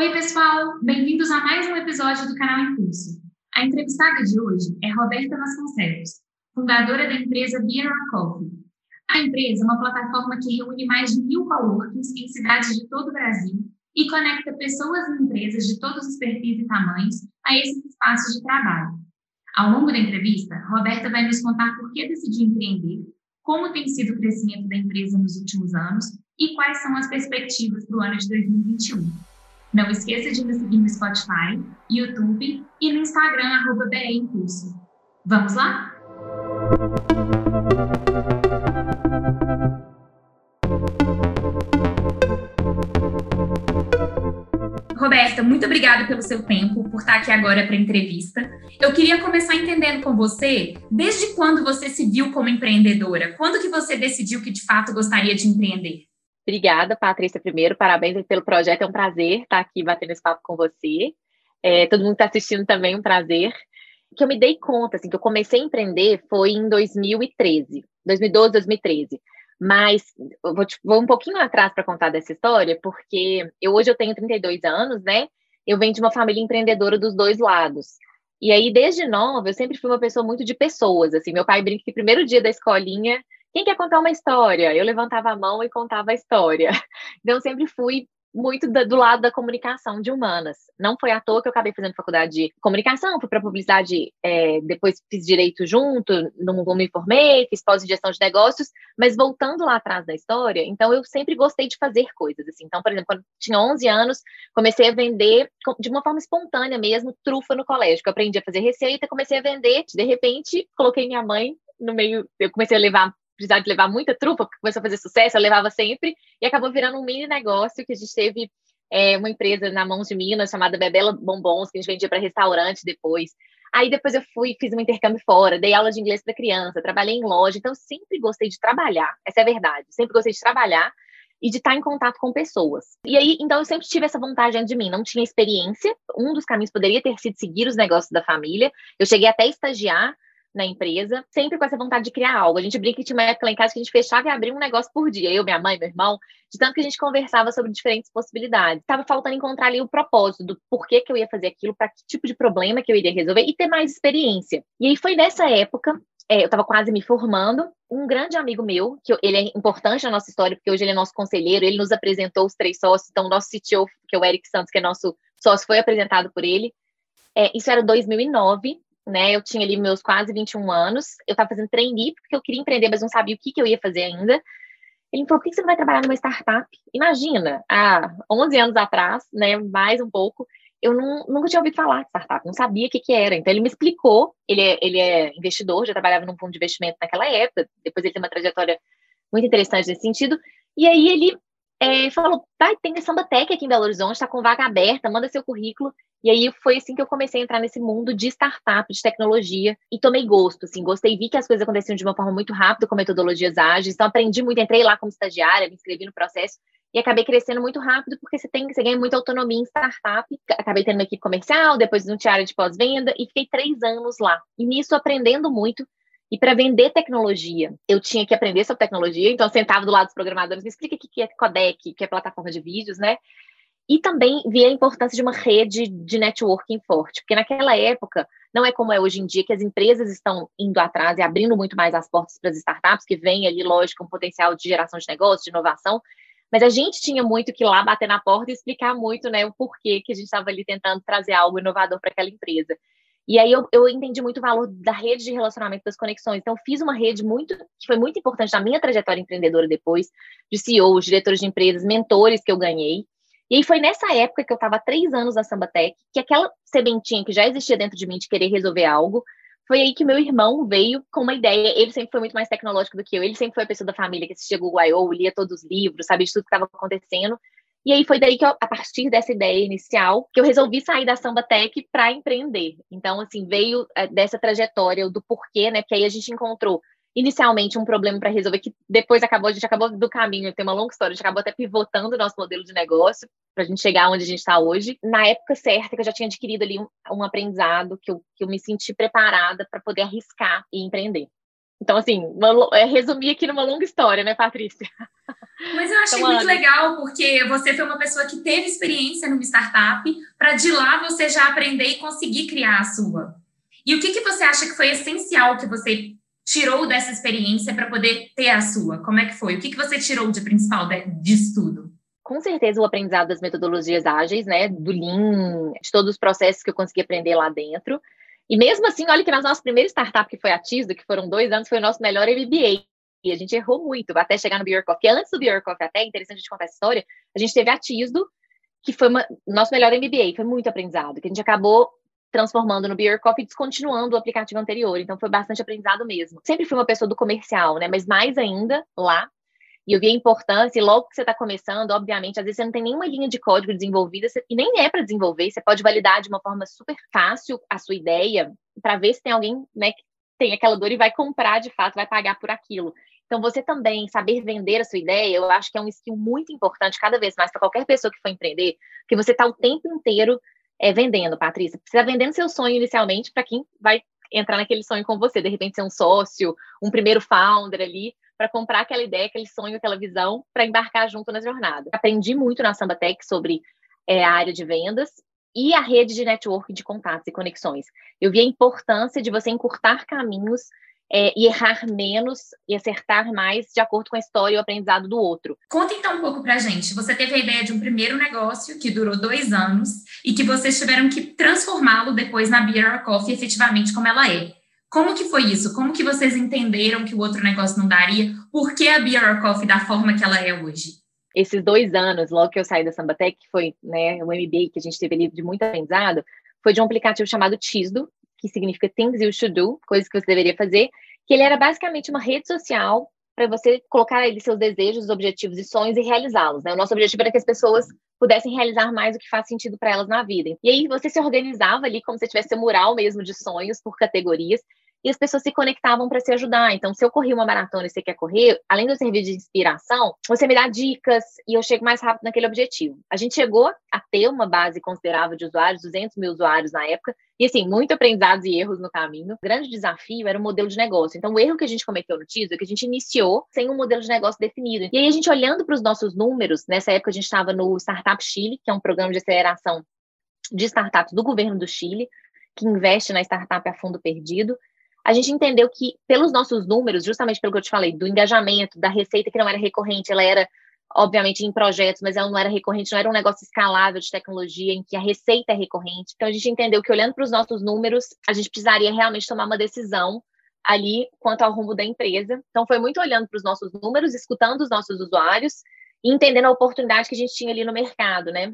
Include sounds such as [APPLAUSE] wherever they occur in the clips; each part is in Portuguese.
Oi, pessoal! Bem-vindos a mais um episódio do canal Impulso. A entrevistada de hoje é Roberta Vasconcelos, fundadora da empresa Beer Coffee. A empresa é uma plataforma que reúne mais de mil coworkings em cidades de todo o Brasil e conecta pessoas e empresas de todos os perfis e tamanhos a esses espaços de trabalho. Ao longo da entrevista, Roberta vai nos contar por que decidiu empreender, como tem sido o crescimento da empresa nos últimos anos e quais são as perspectivas para o ano de 2021. Não esqueça de nos seguir no Spotify, YouTube e no Instagram, arroba Impulso. Vamos lá? Roberta, muito obrigada pelo seu tempo, por estar aqui agora para a entrevista. Eu queria começar entendendo com você, desde quando você se viu como empreendedora? Quando que você decidiu que de fato gostaria de empreender? Obrigada, Patrícia, primeiro, parabéns pelo projeto, é um prazer estar aqui batendo esse papo com você. É, todo mundo está assistindo também, um prazer. Que eu me dei conta, assim, que eu comecei a empreender foi em 2013, 2012, 2013. Mas vou, vou um pouquinho atrás para contar dessa história, porque eu hoje eu tenho 32 anos, né? Eu venho de uma família empreendedora dos dois lados. E aí, desde nova, eu sempre fui uma pessoa muito de pessoas, assim. Meu pai brinca que primeiro dia da escolinha quem quer contar uma história? Eu levantava a mão e contava a história. [LAUGHS] Então, sempre fui muito do lado da comunicação de humanas. Não foi à toa que eu acabei fazendo faculdade de comunicação, fui para publicidade, é, depois fiz direito junto, não, não me formei, fiz pós-gestão de negócios, mas voltando lá atrás da história, então eu sempre gostei de fazer coisas, assim. Então, por exemplo, quando tinha 11 anos, comecei a vender de uma forma espontânea mesmo, trufa no colégio, que eu aprendi a fazer receita, comecei a vender, de repente, coloquei minha mãe no meio, eu comecei a levar precisar de levar muita trufa, porque começou a fazer sucesso, eu levava sempre, e acabou virando um mini negócio que a gente teve é, uma empresa na mãos de Minas chamada Bebela Bombons, que a gente vendia para restaurante depois. Aí depois eu fui, fiz um intercâmbio fora, dei aula de inglês para criança, trabalhei em loja, então sempre gostei de trabalhar, essa é a verdade, sempre gostei de trabalhar e de estar em contato com pessoas. E aí, então eu sempre tive essa vontade dentro de mim, não tinha experiência, um dos caminhos poderia ter sido seguir os negócios da família, eu cheguei até a estagiar na empresa, sempre com essa vontade de criar algo. A gente brinca que tinha uma época lá em casa que a gente fechava e abria um negócio por dia. Eu, minha mãe, meu irmão, de tanto que a gente conversava sobre diferentes possibilidades. Tava faltando encontrar ali o propósito do porquê que eu ia fazer aquilo, para que tipo de problema que eu iria resolver e ter mais experiência. E aí foi nessa época é, eu estava quase me formando, um grande amigo meu, que ele é importante na nossa história, porque hoje ele é nosso conselheiro, ele nos apresentou os três sócios, então nosso CTO, que é o Eric Santos, que é nosso sócio, foi apresentado por ele. É, isso era 2009, né? Eu tinha ali meus quase 21 anos, eu estava fazendo trainee porque eu queria empreender, mas não sabia o que, que eu ia fazer ainda. Ele falou, por que você não vai trabalhar numa startup? Imagina, há 11 anos atrás, né, mais um pouco, eu não, nunca tinha ouvido falar de startup, não sabia o que, que era. Então, ele me explicou, ele é, ele é investidor, já trabalhava num fundo de investimento naquela época, depois ele tem uma trajetória muito interessante nesse sentido, e aí ele é, falou, tá, tem Samba Tech aqui em Belo Horizonte, está com vaga aberta, manda seu currículo. E aí foi assim que eu comecei a entrar nesse mundo de startup, de tecnologia, e tomei gosto, assim, gostei, vi que as coisas aconteciam de uma forma muito rápida, com metodologias ágeis, então aprendi muito, entrei lá como estagiária, me inscrevi no processo, e acabei crescendo muito rápido, porque você tem, você ganha muita autonomia em startup. Acabei tendo uma equipe comercial, depois no área de pós-venda, e fiquei três anos lá. E nisso aprendendo muito, e para vender tecnologia, eu tinha que aprender sobre tecnologia, então eu sentava do lado dos programadores, me explica o que é codec, que é plataforma de vídeos, né? E também vi a importância de uma rede de networking forte, porque naquela época não é como é hoje em dia que as empresas estão indo atrás e abrindo muito mais as portas para as startups, que vem ali, lógico, um potencial de geração de negócio, de inovação, mas a gente tinha muito que ir lá bater na porta e explicar muito, né, o porquê que a gente estava ali tentando trazer algo inovador para aquela empresa. E aí eu, eu entendi muito o valor da rede de relacionamento das conexões. Então, fiz uma rede muito, que foi muito importante na minha trajetória empreendedora depois, de CEOs, diretores de empresas, mentores que eu ganhei. E aí foi nessa época que eu estava três anos na Sambatec, que aquela sementinha que já existia dentro de mim de querer resolver algo, foi aí que meu irmão veio com uma ideia. Ele sempre foi muito mais tecnológico do que eu. Ele sempre foi a pessoa da família que assistia Google I.O., lia todos os livros, sabia de tudo que estava acontecendo. E aí foi daí que, eu, a partir dessa ideia inicial, que eu resolvi sair da Samba Tech para empreender. Então, assim, veio é, dessa trajetória do porquê, né? Porque aí a gente encontrou inicialmente um problema para resolver que depois acabou, a gente acabou do caminho, tem uma longa história, a gente acabou até pivotando o nosso modelo de negócio para a gente chegar onde a gente está hoje. Na época certa, que eu já tinha adquirido ali um, um aprendizado, que eu, que eu me senti preparada para poder arriscar e empreender. Então, assim, uma, é, resumir aqui numa longa história, né, Patrícia? [LAUGHS] Mas eu achei então, muito legal, porque você foi uma pessoa que teve experiência numa startup, para de lá você já aprender e conseguir criar a sua. E o que, que você acha que foi essencial que você tirou dessa experiência para poder ter a sua? Como é que foi? O que, que você tirou de principal disso tudo? Com certeza o aprendizado das metodologias ágeis, né, do Lean, de todos os processos que eu consegui aprender lá dentro. E mesmo assim, olha que nas nossas primeiras startup, que foi a Tisdo, que foram dois anos, foi o nosso melhor MBA. E a gente errou muito até chegar no Beer Coffee. Antes do Beer Coffee, até interessante a gente contar essa história, a gente teve a Tisdo, que foi o nosso melhor MBA, foi muito aprendizado, que a gente acabou transformando no Beer Coffee e descontinuando o aplicativo anterior. Então foi bastante aprendizado mesmo. Sempre fui uma pessoa do comercial, né? Mas mais ainda lá. E eu vi a importância, e logo que você está começando, obviamente, às vezes você não tem nenhuma linha de código desenvolvida, e nem é para desenvolver, você pode validar de uma forma super fácil a sua ideia, para ver se tem alguém né, que tem aquela dor e vai comprar de fato, vai pagar por aquilo. Então, você também saber vender a sua ideia, eu acho que é um skill muito importante, cada vez mais, para qualquer pessoa que for empreender, que você está o tempo inteiro é, vendendo, Patrícia. Você está vendendo seu sonho inicialmente para quem vai entrar naquele sonho com você, de repente ser um sócio, um primeiro founder ali, para comprar aquela ideia, aquele sonho, aquela visão, para embarcar junto na jornada. Aprendi muito na Samba Tech sobre é, a área de vendas e a rede de network de contatos e conexões. Eu vi a importância de você encurtar caminhos é, e errar menos e acertar mais de acordo com a história e o aprendizado do outro. Conta então um pouco pra gente. Você teve a ideia de um primeiro negócio que durou dois anos e que vocês tiveram que transformá-lo depois na Beer Coffee efetivamente como ela é. Como que foi isso? Como que vocês entenderam que o outro negócio não daria? Por que a Beer Coffee da forma que ela é hoje? Esses dois anos, logo que eu saí da Sambatec, que foi né, o MBA que a gente teve ali de muito aprendizado, foi de um aplicativo chamado Tisdo, que significa Things You Should Do, coisas que você deveria fazer, que ele era basicamente uma rede social para você colocar ali seus desejos, objetivos e sonhos e realizá-los. Né? O nosso objetivo era que as pessoas pudessem realizar mais o que faz sentido para elas na vida. E aí você se organizava ali como se tivesse um mural mesmo de sonhos por categorias e as pessoas se conectavam para se ajudar. Então, se eu corri uma maratona e você quer correr, além de eu servir de inspiração, você me dá dicas e eu chego mais rápido naquele objetivo. A gente chegou a ter uma base considerável de usuários, 200 mil usuários na época, e assim, muito aprendizados e erros no caminho. O grande desafio era o modelo de negócio. Então, o erro que a gente cometeu no Teaser é que a gente iniciou sem um modelo de negócio definido. E aí, a gente olhando para os nossos números, nessa época a gente estava no Startup Chile, que é um programa de aceleração de startups do governo do Chile, que investe na startup a fundo perdido a gente entendeu que, pelos nossos números, justamente pelo que eu te falei, do engajamento, da receita que não era recorrente, ela era, obviamente, em projetos, mas ela não era recorrente, não era um negócio escalável de tecnologia em que a receita é recorrente. Então, a gente entendeu que, olhando para os nossos números, a gente precisaria realmente tomar uma decisão ali quanto ao rumo da empresa. Então, foi muito olhando para os nossos números, escutando os nossos usuários e entendendo a oportunidade que a gente tinha ali no mercado, né?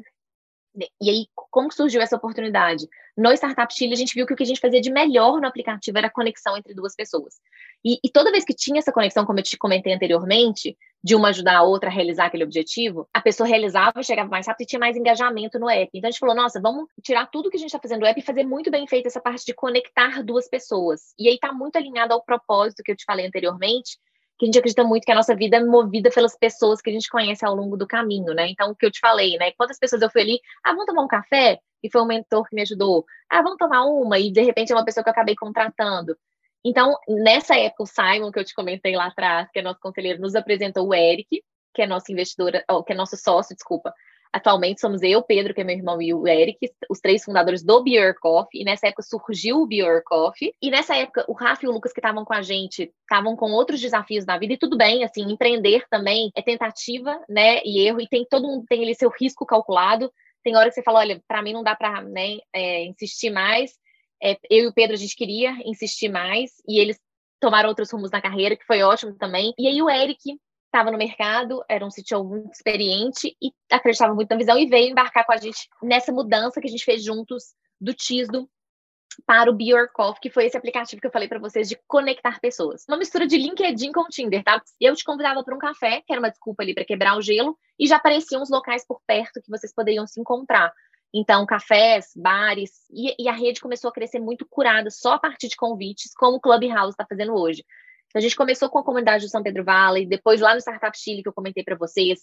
E aí, como surgiu essa oportunidade? No Startup Chile, a gente viu que o que a gente fazia de melhor no aplicativo era a conexão entre duas pessoas. E, e, toda vez que tinha essa conexão, como eu te comentei anteriormente, de uma ajudar a outra a realizar aquele objetivo, a pessoa realizava, chegava mais rápido e tinha mais engajamento no app. Então a gente falou, nossa, vamos tirar tudo que a gente está fazendo no app e fazer muito bem feita essa parte de conectar duas pessoas. E aí está muito alinhado ao propósito que eu te falei anteriormente, que a gente acredita muito que a nossa vida é movida pelas pessoas que a gente conhece ao longo do caminho, né? Então, o que eu te falei, né? Quantas pessoas eu fui ali, ah, vamos tomar um café? E foi um mentor que me ajudou. Ah, vamos tomar uma? E de repente é uma pessoa que eu acabei contratando. Então, nessa época, o Simon, que eu te comentei lá atrás, que é nosso conselheiro, nos apresentou o Eric, que é nosso investidor, que é nosso sócio, desculpa, Atualmente somos eu, Pedro, que é meu irmão, e o Eric, os três fundadores do Beer Coffee. E nessa época surgiu o Beer Coffee. E nessa época, o Rafa e o Lucas, que estavam com a gente, estavam com outros desafios na vida. E tudo bem, assim, empreender também é tentativa, né, e erro. E tem todo mundo tem ali seu risco calculado. Tem hora que você fala, olha, para mim não dá para né, é, insistir mais. É, eu e o Pedro, a gente queria insistir mais. E eles tomaram outros rumos na carreira, que foi ótimo também. E aí o Eric estava no mercado, era um CTO muito experiente e acreditava muito na visão e veio embarcar com a gente nessa mudança que a gente fez juntos do TISDO para o Be Your Coffee, que foi esse aplicativo que eu falei para vocês de conectar pessoas. Uma mistura de LinkedIn com Tinder, tá? Eu te convidava para um café, que era uma desculpa ali para quebrar o gelo, e já apareciam os locais por perto que vocês poderiam se encontrar. Então, cafés, bares, e, e a rede começou a crescer muito curada só a partir de convites, como o Clubhouse está fazendo hoje. Então, a gente começou com a comunidade do São Pedro Valley, depois lá no Startup Chile, que eu comentei para vocês.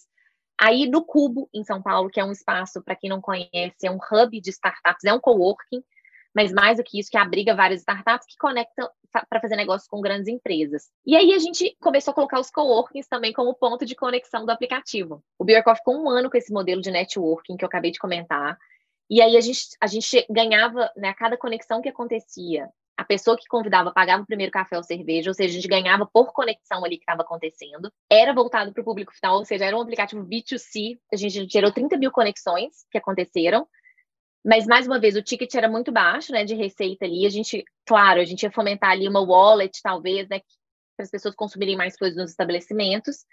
Aí no Cubo, em São Paulo, que é um espaço, para quem não conhece, é um hub de startups, é um coworking. mas mais do que isso, que abriga várias startups que conectam para fazer negócio com grandes empresas. E aí a gente começou a colocar os coworkings também como ponto de conexão do aplicativo. O Beercoff ficou um ano com esse modelo de networking que eu acabei de comentar. E aí a gente, a gente ganhava, né, a cada conexão que acontecia, a pessoa que convidava pagava o primeiro café ou cerveja, ou seja, a gente ganhava por conexão ali que estava acontecendo. Era voltado para o público final, ou seja, era um aplicativo B2C. A gente gerou 30 mil conexões que aconteceram. Mas, mais uma vez, o ticket era muito baixo, né, de receita ali. A gente, claro, a gente ia fomentar ali uma wallet, talvez, né, para as pessoas consumirem mais coisas nos estabelecimentos.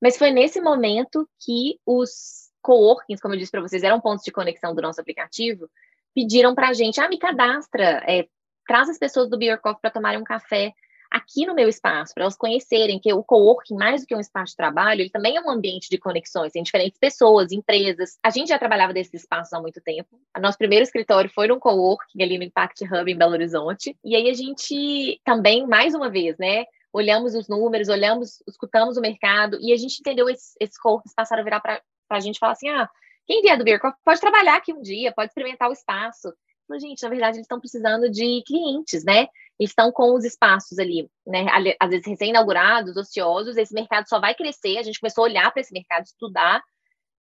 Mas foi nesse momento que os coworkings, como eu disse para vocês, eram pontos de conexão do nosso aplicativo, pediram para a gente, ah, me cadastra, é, traz as pessoas do Beer Coffee para tomarem um café aqui no meu espaço, para elas conhecerem que o coworking, mais do que um espaço de trabalho, ele também é um ambiente de conexões, tem diferentes pessoas, empresas. A gente já trabalhava desses espaços há muito tempo. O nosso primeiro escritório foi num coworking ali no Impact Hub em Belo Horizonte. E aí a gente também, mais uma vez, né, olhamos os números, olhamos, escutamos o mercado e a gente entendeu esses, esses coworkings passaram a virar para a gente falar assim, ah, quem vier do Beer Coffee pode trabalhar aqui um dia, pode experimentar o espaço gente, na verdade, eles estão precisando de clientes, né? Eles estão com os espaços ali, né? Às vezes recém-inaugurados, ociosos, esse mercado só vai crescer. A gente começou a olhar para esse mercado, estudar,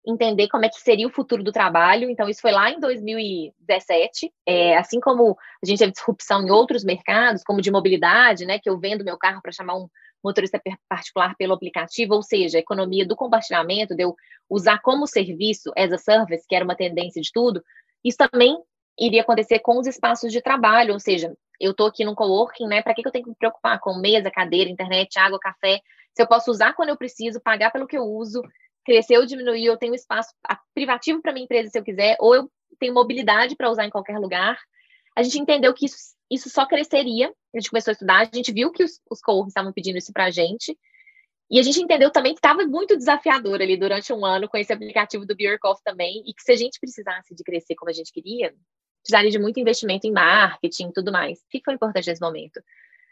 entender como é que seria o futuro do trabalho. Então, isso foi lá em 2017. É, assim como a gente teve disrupção em outros mercados, como de mobilidade, né? Que eu vendo meu carro para chamar um motorista particular pelo aplicativo, ou seja, a economia do compartilhamento, de eu usar como serviço as a service, que era uma tendência de tudo, isso também iria acontecer com os espaços de trabalho, ou seja, eu estou aqui num coworking, né? Para que, que eu tenho que me preocupar com mesa, cadeira, internet, água, café? Se eu posso usar quando eu preciso, pagar pelo que eu uso, crescer ou diminuir, eu tenho espaço privativo para minha empresa se eu quiser, ou eu tenho mobilidade para usar em qualquer lugar. A gente entendeu que isso, isso só cresceria. A gente começou a estudar, a gente viu que os, os coworkings estavam pedindo isso para a gente. E a gente entendeu também que estava muito desafiador ali durante um ano com esse aplicativo do Beer Coffee também, e que se a gente precisasse de crescer como a gente queria, precisaria de muito investimento em marketing e tudo mais. O que foi importante nesse momento?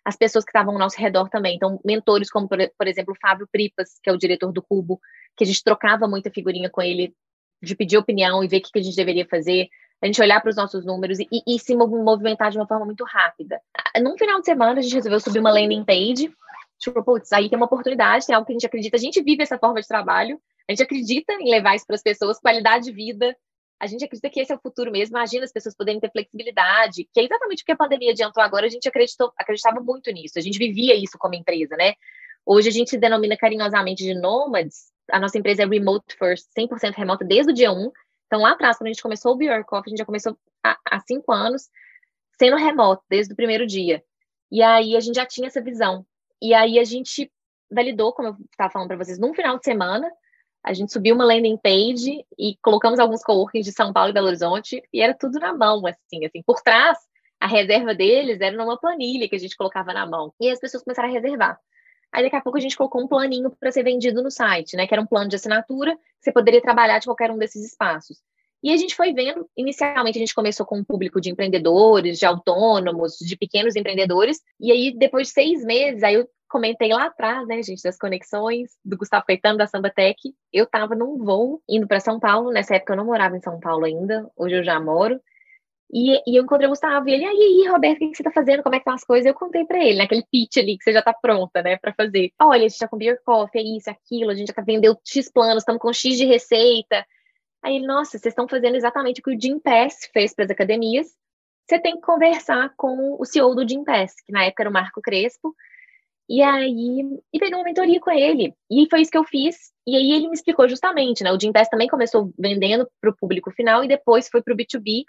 As pessoas que estavam ao nosso redor também. Então, mentores como, por, por exemplo, o Fábio Pripas, que é o diretor do Cubo, que a gente trocava muita figurinha com ele, de pedir opinião e ver o que a gente deveria fazer, a gente olhar para os nossos números e, e, se movimentar de uma forma muito rápida. Num final de semana, a gente resolveu subir uma landing page, tipo, putz, aí tem uma oportunidade, tem algo que a gente acredita, a gente vive essa forma de trabalho, a gente acredita em levar isso para as pessoas, qualidade de vida, a gente acredita que esse é o futuro mesmo. Imagina as pessoas poderem ter flexibilidade, que é exatamente o que a pandemia adiantou agora. A gente acreditou, acreditava muito nisso. A gente vivia isso como empresa, né? Hoje a gente se denomina carinhosamente de nômades. A nossa empresa é remote first, 100% remota desde o dia 1. Então, lá atrás, quando a gente começou o Bjork Coffee, a gente já começou há, há cinco anos sendo remoto, desde o primeiro dia. E aí a gente já tinha essa visão. E aí a gente validou, como eu estava falando para vocês, num final de semana, a gente subiu uma landing page e colocamos alguns coworkings de São Paulo e Belo Horizonte e era tudo na mão, assim, assim. Por trás, a reserva deles era numa planilha que a gente colocava na mão. E as pessoas começaram a reservar. Aí daqui a pouco a gente colocou um planinho para ser vendido no site, né? Que era um plano de assinatura, que você poderia trabalhar de qualquer um desses espaços. E a gente foi vendo, inicialmente a gente começou com um público de empreendedores, de autônomos, de pequenos empreendedores, e aí depois de seis meses, aí eu comentei lá atrás, né, gente, das conexões do Gustavo Caetano, da Sambatec. Eu estava num voo indo para São Paulo, nessa época eu não morava em São Paulo ainda, hoje eu já moro. E, e eu encontrei o Gustavo e ele, aí, Roberto, o que você tá fazendo? Como é que estão as coisas? Eu contei para ele, naquele pitch ali que você já tá pronta, né, para fazer. Olha, a gente tá com beer coffee, é isso, é aquilo, a gente já tá vendendo X planos, estamos com X de receita. Aí ele, nossa, vocês estão fazendo exatamente o que o Jim Pass fez para as academias. Você tem que conversar com o CEO do Jim Pass, que na época era o Marco Crespo, e aí, e peguei uma mentoria com ele. E foi isso que eu fiz. E aí ele me explicou justamente, né? O Gimpass também começou vendendo para o público final e depois foi para o B2B,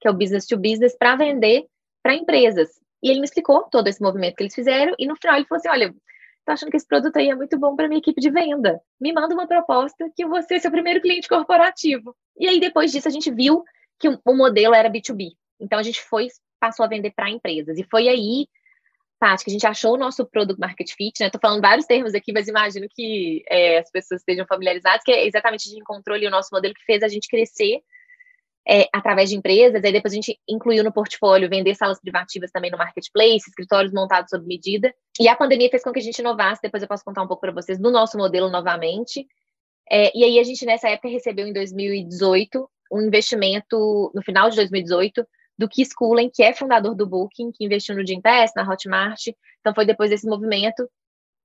que é o business to business, para vender para empresas. E ele me explicou todo esse movimento que eles fizeram. E no final ele falou assim: olha, tô achando que esse produto aí é muito bom para minha equipe de venda. Me manda uma proposta que vou ser seu primeiro cliente corporativo. E aí depois disso a gente viu que o modelo era B2B. Então a gente foi passou a vender para empresas. E foi aí Paty, que a gente achou o nosso produto market fit, né? Tô falando vários termos aqui, mas imagino que é, as pessoas estejam familiarizadas, que é exatamente a gente encontrou ali o nosso modelo que fez a gente crescer é, através de empresas, aí depois a gente incluiu no portfólio vender salas privativas também no marketplace, escritórios montados sob medida. E a pandemia fez com que a gente inovasse, depois eu posso contar um pouco para vocês do nosso modelo novamente. É, e aí a gente nessa época recebeu em 2018 um investimento, no final de 2018, do Keith Schooling, que é fundador do Booking, que investiu no Gympass, na Hotmart. Então foi depois desse movimento.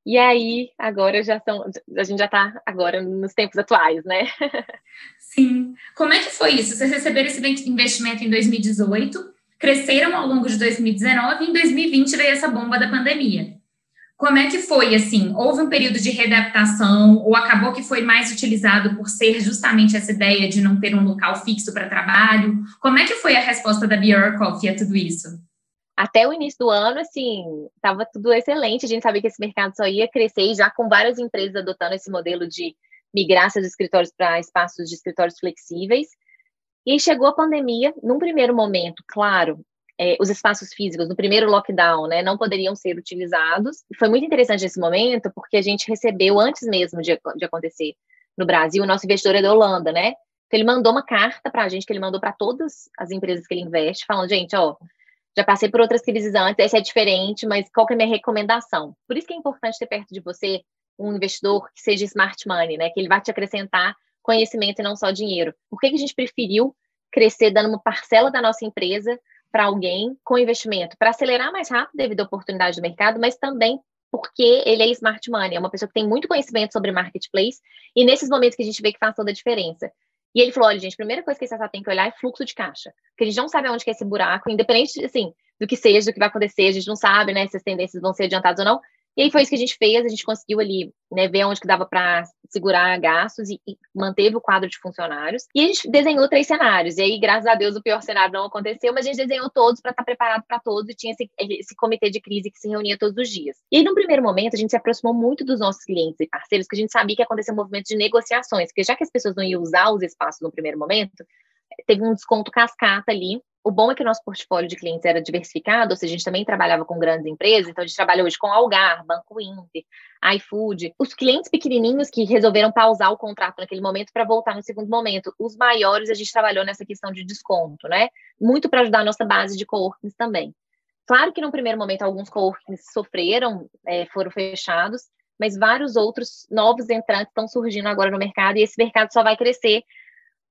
E aí, agora já são, a gente já está agora nos tempos atuais, né? [LAUGHS] Sim. Como é que foi isso? Vocês receberam esse investimento em 2018, cresceram ao longo de 2019 e em 2020 veio essa bomba da pandemia. Como é que foi, assim? Houve um período de readaptação ou acabou que foi mais utilizado por ser justamente essa ideia de não ter um local fixo para trabalho? Como é que foi a resposta da Beer Coffee a tudo isso? Até o início do ano, assim, estava tudo excelente. A gente sabia que esse mercado só ia crescer e já com várias empresas adotando esse modelo de migrar seus escritórios para espaços de escritórios flexíveis. E chegou a pandemia, num primeiro momento, claro, é, os espaços físicos no primeiro lockdown, né, não poderiam ser utilizados. Foi muito interessante esse momento, porque a gente recebeu, antes mesmo de, de acontecer no Brasil, o nosso investidor é da Holanda, né? Então, ele mandou uma carta para a gente, que ele mandou para todas as empresas que ele investe, falando, gente, ó, já passei por outras crises antes, essa é diferente, mas qual que é a minha recomendação? Por isso que é importante ter perto de você um investidor que seja smart money, né? Que ele vai te acrescentar conhecimento e não só dinheiro. Por que, que a gente preferiu crescer dando uma parcela da nossa empresa para alguém com investimento, para acelerar mais rápido devido à oportunidade do mercado, mas também porque ele é smart money, é uma pessoa que tem muito conhecimento sobre marketplace, e nesses momentos que a gente vê que faz toda a diferença. E ele falou: olha, gente, a primeira coisa que você tem que olhar é fluxo de caixa, porque a gente não sabe aonde é esse buraco, independente, assim, do que seja, do que vai acontecer, a gente não sabe, né, se as tendências vão ser adiantadas ou não, e aí foi isso que a gente fez, a gente conseguiu ali, né, ver onde que dava para segurar gastos e, e, manteve o quadro de funcionários. E a gente desenhou três cenários. E aí, graças a Deus, o pior cenário não aconteceu, mas a gente desenhou todos para estar tá preparado para todos e tinha esse, esse, comitê de crise que se reunia todos os dias. E aí, no primeiro momento, a gente se aproximou muito dos nossos clientes e parceiros, que a gente sabia que ia acontecer um movimento de negociações, porque já que as pessoas não iam usar os espaços no primeiro momento, teve um desconto cascata ali o bom é que o nosso portfólio de clientes era diversificado, ou seja, a gente também trabalhava com grandes empresas, então a gente trabalha hoje com Algar, Banco Inter, iFood. Os clientes pequenininhos que resolveram pausar o contrato naquele momento para voltar no segundo momento. Os maiores a gente trabalhou nessa questão de desconto, né? Muito para ajudar a nossa base de coworkings também. Claro que no primeiro momento alguns coworkings sofreram, é, foram fechados, mas vários outros novos entrantes estão surgindo agora no mercado e esse mercado só vai crescer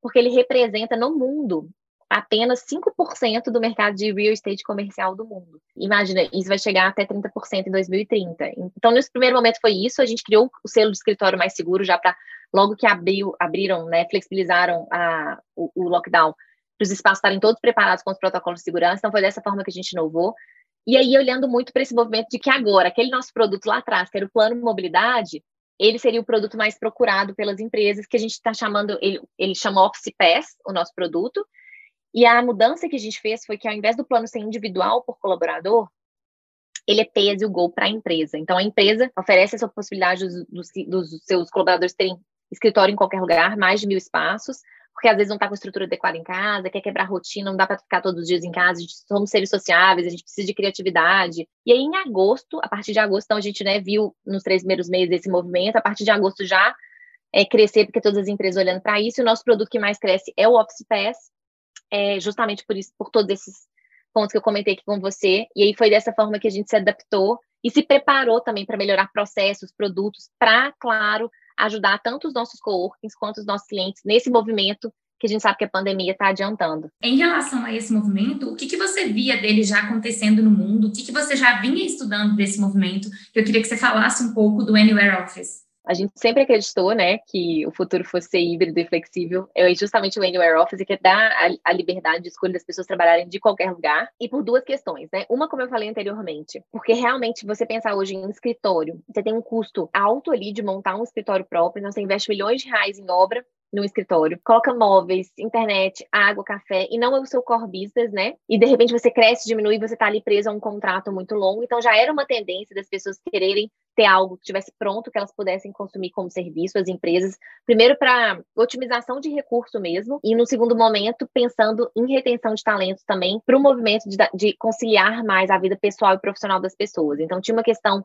porque ele representa no mundo apenas 5% do mercado de real estate comercial do mundo. Imagina, isso vai chegar até 30% em 2030. Então, nesse primeiro momento foi isso, a gente criou o selo de escritório mais seguro já para logo que abriu, abriram, né, flexibilizaram a, o, o lockdown, para os espaços estarem todos preparados com os protocolos de segurança. Então, foi dessa forma que a gente inovou. E aí, olhando muito para esse movimento de que agora, aquele nosso produto lá atrás, que era o plano mobilidade, ele seria o produto mais procurado pelas empresas, que a gente está chamando, ele, ele chama Office Pass, o nosso produto, e a mudança que a gente fez foi que, ao invés do plano ser individual por colaborador, ele é pay as you go para a empresa. Então, a empresa oferece essa possibilidade dos, dos, dos, seus colaboradores terem escritório em qualquer lugar, mais de mil espaços, porque às vezes não está com estrutura adequada em casa, quer quebrar a rotina, não dá para ficar todos os dias em casa, a gente somos seres sociáveis, a gente precisa de criatividade. E aí, em agosto, a partir de agosto, então, a gente né, viu nos três primeiros meses esse movimento, a partir de agosto já é, crescer, porque todas as empresas olhando para isso, e o nosso produto que mais cresce é o Office Pass, é, justamente por isso, por todos esses pontos que eu comentei aqui com você. E aí foi dessa forma que a gente se adaptou e se preparou também para melhorar processos, produtos, para, claro, ajudar tanto os nossos coworkings quanto os nossos clientes nesse movimento que a gente sabe que a pandemia está adiantando. Em relação a esse movimento, o que, que você via dele já acontecendo no mundo? O que, que você já vinha estudando desse movimento? Eu queria que você falasse um pouco do Anywhere Office. A gente sempre acreditou, né, que o futuro fosse híbrido e flexível. É justamente o Anywhere Office que dá a, liberdade de escolha das pessoas trabalharem de qualquer lugar. E por duas questões, né? Uma, como eu falei anteriormente, porque realmente você pensar hoje em escritório, você tem um custo alto ali de montar um escritório próprio, então você investe milhões de reais em obra no escritório, coloca móveis, internet, água, café, e não é o seu core business, né? E de repente você cresce, diminui, você tá ali preso a um contrato muito longo. Então já era uma tendência das pessoas quererem ter algo que estivesse pronto, que elas pudessem consumir como serviço, as empresas. Primeiro, para otimização de recurso mesmo, e no segundo momento, pensando em retenção de talentos também, para o movimento de, de conciliar mais a vida pessoal e profissional das pessoas. Então, tinha uma questão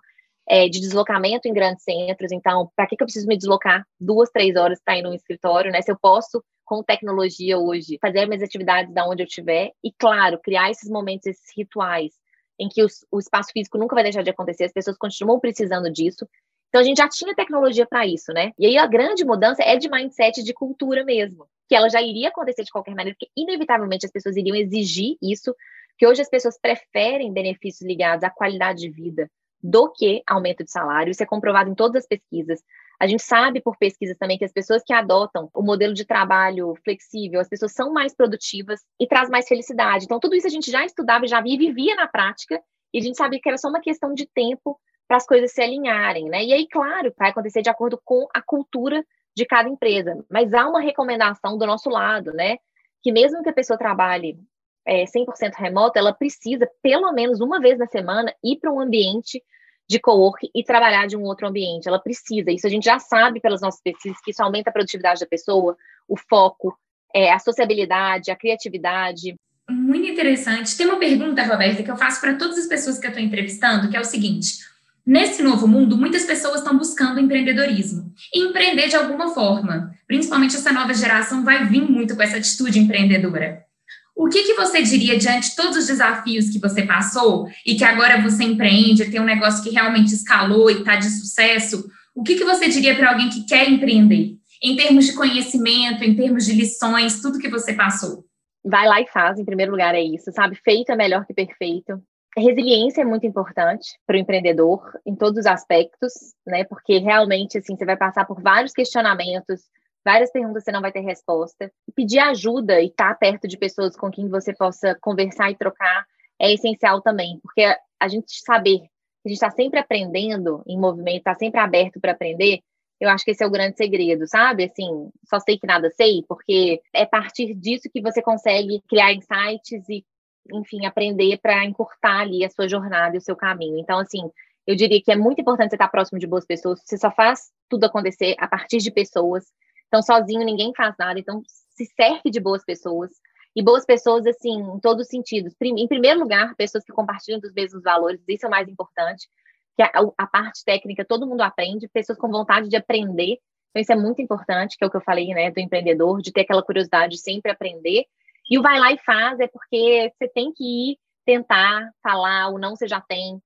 é, de deslocamento em grandes centros. Então, para que, que eu preciso me deslocar duas, três horas para ir num escritório, né? Se eu posso, com tecnologia hoje, fazer minhas atividades da onde eu estiver e, claro, criar esses momentos, esses rituais em que os, o espaço físico nunca vai deixar de acontecer, as pessoas continuam precisando disso. Então, a gente já tinha tecnologia para isso, né? E aí, a grande mudança é de mindset, de cultura mesmo. que ela já iria acontecer de qualquer maneira, porque inevitavelmente as pessoas iriam exigir isso, que hoje as pessoas preferem benefícios ligados à qualidade de vida do que aumento de salário. Isso é comprovado em todas as pesquisas. A gente sabe por pesquisas também que as pessoas que adotam o modelo de trabalho flexível, as pessoas são mais produtivas e traz mais felicidade. Então, tudo isso a gente já estudava, já via vivia na prática, e a gente sabia que era só uma questão de tempo para as coisas se alinharem, né? E aí, claro, vai acontecer de acordo com a cultura de cada empresa, mas há uma recomendação do nosso lado, né? Que mesmo que a pessoa trabalhe é, 100% remota, ela precisa, pelo menos uma vez na semana, ir para um ambiente de co-work e trabalhar de um outro ambiente. Ela precisa. Isso a gente já sabe pelas nossas pesquisas que isso aumenta a produtividade da pessoa, o foco, é, a sociabilidade, a criatividade. Muito interessante. Tem uma pergunta, Roberta, que eu faço para todas as pessoas que eu estou entrevistando, que é o seguinte: Nesse novo mundo, muitas pessoas estão buscando empreendedorismo e empreender de alguma forma. Principalmente essa nova geração vai vir muito com essa atitude empreendedora. O que, que você diria diante de todos os desafios que você passou e que agora você empreende, tem um negócio que realmente escalou e está de sucesso? O que, que você diria para alguém que quer empreender? Em termos de conhecimento, em termos de lições, tudo que você passou. Vai lá e faz, em primeiro lugar, é isso, sabe? Feito é melhor que perfeito. Resiliência é muito importante para o empreendedor em todos os aspectos, né? Porque realmente, assim, você vai passar por vários questionamentos, várias perguntas você não vai ter resposta. Pedir ajuda e estar tá perto de pessoas com quem você possa conversar e trocar é essencial também, porque a gente saber que a gente está sempre aprendendo em movimento, está sempre aberto para aprender, eu acho que esse é o grande segredo, sabe? Assim, só sei que nada sei, porque é a partir disso que você consegue criar insights e, enfim, aprender para encurtar ali a sua jornada e o seu caminho. Então, assim, eu diria que é muito importante você estar próximo de boas pessoas, você só faz tudo acontecer a partir de pessoas então, sozinho ninguém faz nada. Então, se cerque de boas pessoas. E boas pessoas, assim, em todos os sentidos. Em primeiro lugar, pessoas que compartilham dos mesmos valores, isso é o mais importante. Que a, a parte técnica todo mundo aprende, pessoas com vontade de aprender. Então, isso é muito importante, que é o que eu falei, né, do empreendedor, de ter aquela curiosidade de sempre aprender. E o vai lá e faz é porque você tem que ir tentar falar, o não você já tem,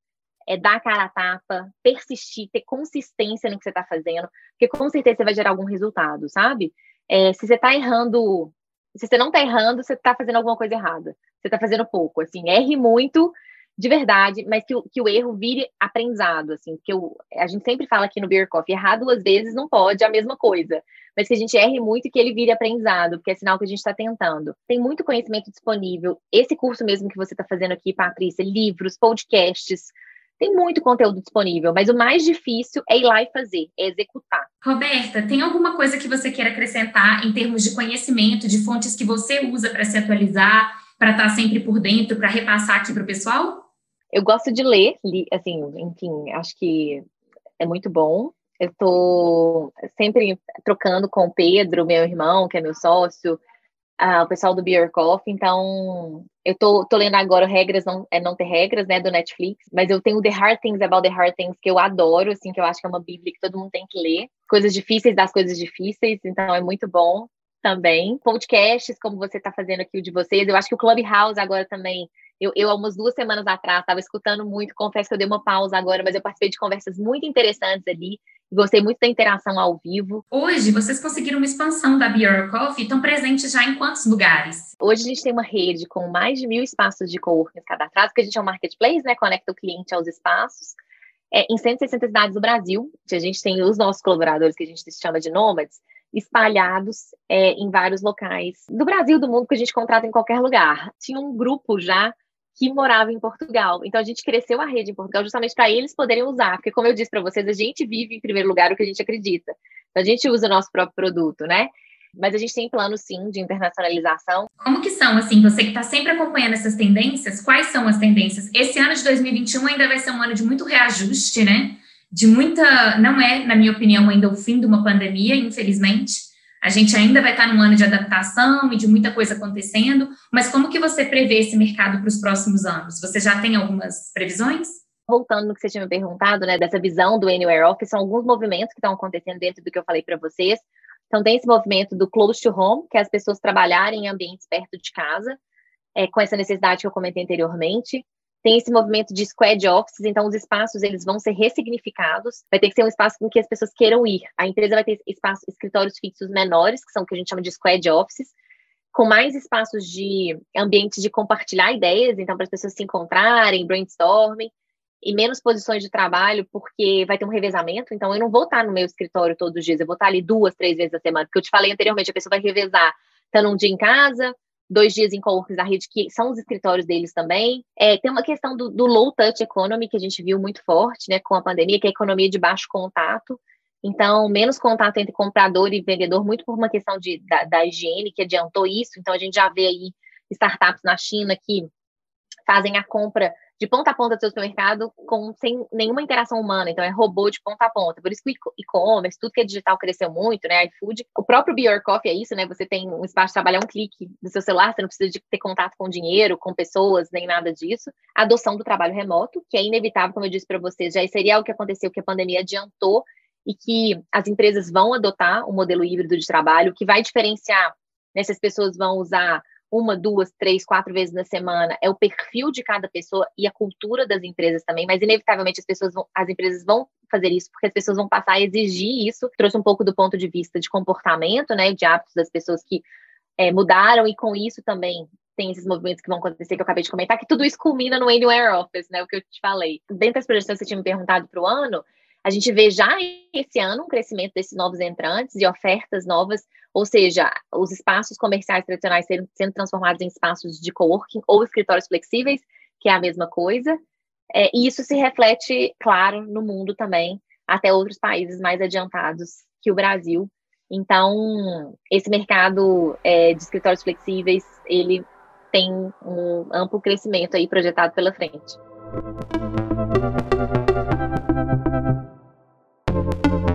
é dar a cara a tapa, persistir, ter consistência no que você está fazendo, porque com certeza você vai gerar algum resultado, sabe? É, se você está errando, se você não está errando, você está fazendo alguma coisa errada. Você está fazendo pouco, assim, erre muito de verdade, mas que, que o erro vire aprendizado, assim, porque eu, a gente sempre fala aqui no Beer Coffee, errar duas vezes não pode, é a mesma coisa, mas que a gente erre muito e que ele vire aprendizado, porque é sinal que a gente está tentando. Tem muito conhecimento disponível, esse curso mesmo que você está fazendo aqui, Patrícia, livros, podcasts, tem muito conteúdo disponível, mas o mais difícil é ir lá e fazer, é executar. Roberta, tem alguma coisa que você queira acrescentar em termos de conhecimento, de fontes que você usa para se atualizar, para estar tá sempre por dentro, para repassar aqui para o pessoal? Eu gosto de ler, assim, enfim, acho que é muito bom. Eu estou sempre trocando com o Pedro, meu irmão, que é meu sócio, ah, o pessoal do Beer Coffee, então eu tô, tô lendo agora Regras Não, é não Ter Regras, né, do Netflix, mas eu tenho The Hard Things About the Hard Things, que eu adoro, assim, que eu acho que é uma bíblia que todo mundo tem que ler. Coisas difíceis das coisas difíceis, então é muito bom também. Podcasts, como você está fazendo aqui o de vocês, eu acho que o Clubhouse agora também eu, eu, há umas duas semanas atrás, estava escutando muito, confesso que eu dei uma pausa agora, mas eu participei de conversas muito interessantes ali. Gostei muito da interação ao vivo. Hoje, vocês conseguiram uma expansão da Be Your Coffee, estão presentes já em quantos lugares? Hoje a gente tem uma rede com mais de mil espaços de coworking cadastrados, porque a gente é um marketplace, né? Conecta o cliente aos espaços. É, em 160 cidades do Brasil, a gente tem os nossos colaboradores, que a gente chama de nômades, espalhados é, em vários locais do Brasil, do mundo, que a gente contrata em qualquer lugar. Tinha um grupo já que morava em Portugal. Então a gente cresceu a rede em Portugal justamente para eles poderem usar, porque como eu disse para vocês, a gente vive em primeiro lugar o que a gente acredita. Então a gente usa o nosso próprio produto, né? Mas a gente tem plano sim de internacionalização. Como que são assim, você que está sempre acompanhando essas tendências, quais são as tendências? Esse ano de 2021 ainda vai ser um ano de muito reajuste, né? De muita, não é, na minha opinião, ainda o fim de uma pandemia, infelizmente a gente ainda vai estar num ano de adaptação e de muita coisa acontecendo, mas como que você prevê esse mercado para os próximos anos? Você já tem algumas previsões? Voltando no que você tinha me perguntado, né, dessa visão do Anywhere Office, são alguns movimentos que estão acontecendo dentro do que eu falei para vocês. Então, tem esse movimento do close to home, que é as pessoas trabalharem em ambientes perto de casa, é, com essa necessidade que eu comentei anteriormente. Tem esse movimento de squad offices, então os espaços eles vão ser ressignificados, vai ter que ser um espaço em que as pessoas queiram ir. A empresa vai ter espaços, escritórios fixos menores, que são o que a gente chama de squad offices, com mais espaços de ambientes de compartilhar ideias, então para as pessoas se encontrarem, brainstorming, e menos posições de trabalho, porque vai ter um revezamento, então eu não vou estar no meu escritório todos os dias, eu vou estar ali duas, três vezes a semana, porque eu te falei anteriormente, a pessoa vai revezar, estando um dia em casa, dois dias em coworkings da rede, que são os escritórios deles também. É, tem uma questão do, do, low touch economy, que a gente viu muito forte né, com a pandemia, que é a economia de baixo contato. Então, menos contato entre comprador e vendedor, muito por uma questão de, da, da higiene, que adiantou isso. Então, a gente já vê aí startups na China que fazem a compra de ponta a ponta do seu supermercado com, sem nenhuma interação humana. Então, é robô de ponta a ponta. Por isso que o e-commerce, tudo que é digital cresceu muito, né? iFood. O próprio Be Your Coffee é isso, né? Você tem um espaço de trabalhar um clique do seu celular, você não precisa de ter contato com dinheiro, com pessoas, nem nada disso. A adoção do trabalho remoto, que é inevitável, como eu disse para vocês, já seria algo que aconteceu, que a pandemia adiantou e que as empresas vão adotar o um modelo híbrido de trabalho, que vai diferenciar né, se as pessoas vão usar uma, duas, três, quatro vezes na semana, é o perfil de cada pessoa e a cultura das empresas também, mas inevitavelmente as pessoas vão, as empresas vão fazer isso porque as pessoas vão passar a exigir isso. Trouxe um pouco do ponto de vista de comportamento, né, de hábitos das pessoas que é, mudaram e com isso também tem esses movimentos que vão acontecer que eu acabei de comentar, que tudo isso culmina no Anywhere Office, né, o que eu te falei. Dentro das projeções que você tinha me perguntado para o ano, a gente vê já esse ano um crescimento desses novos entrantes e ofertas novas, ou seja, os espaços comerciais tradicionais sendo, sendo transformados em espaços de coworking ou escritórios flexíveis, que é a mesma coisa. É, e isso se reflete, claro, no mundo também, até outros países mais adiantados que o Brasil. Então, esse mercado é, de escritórios flexíveis, ele tem um amplo crescimento aí projetado pela frente. Thank you.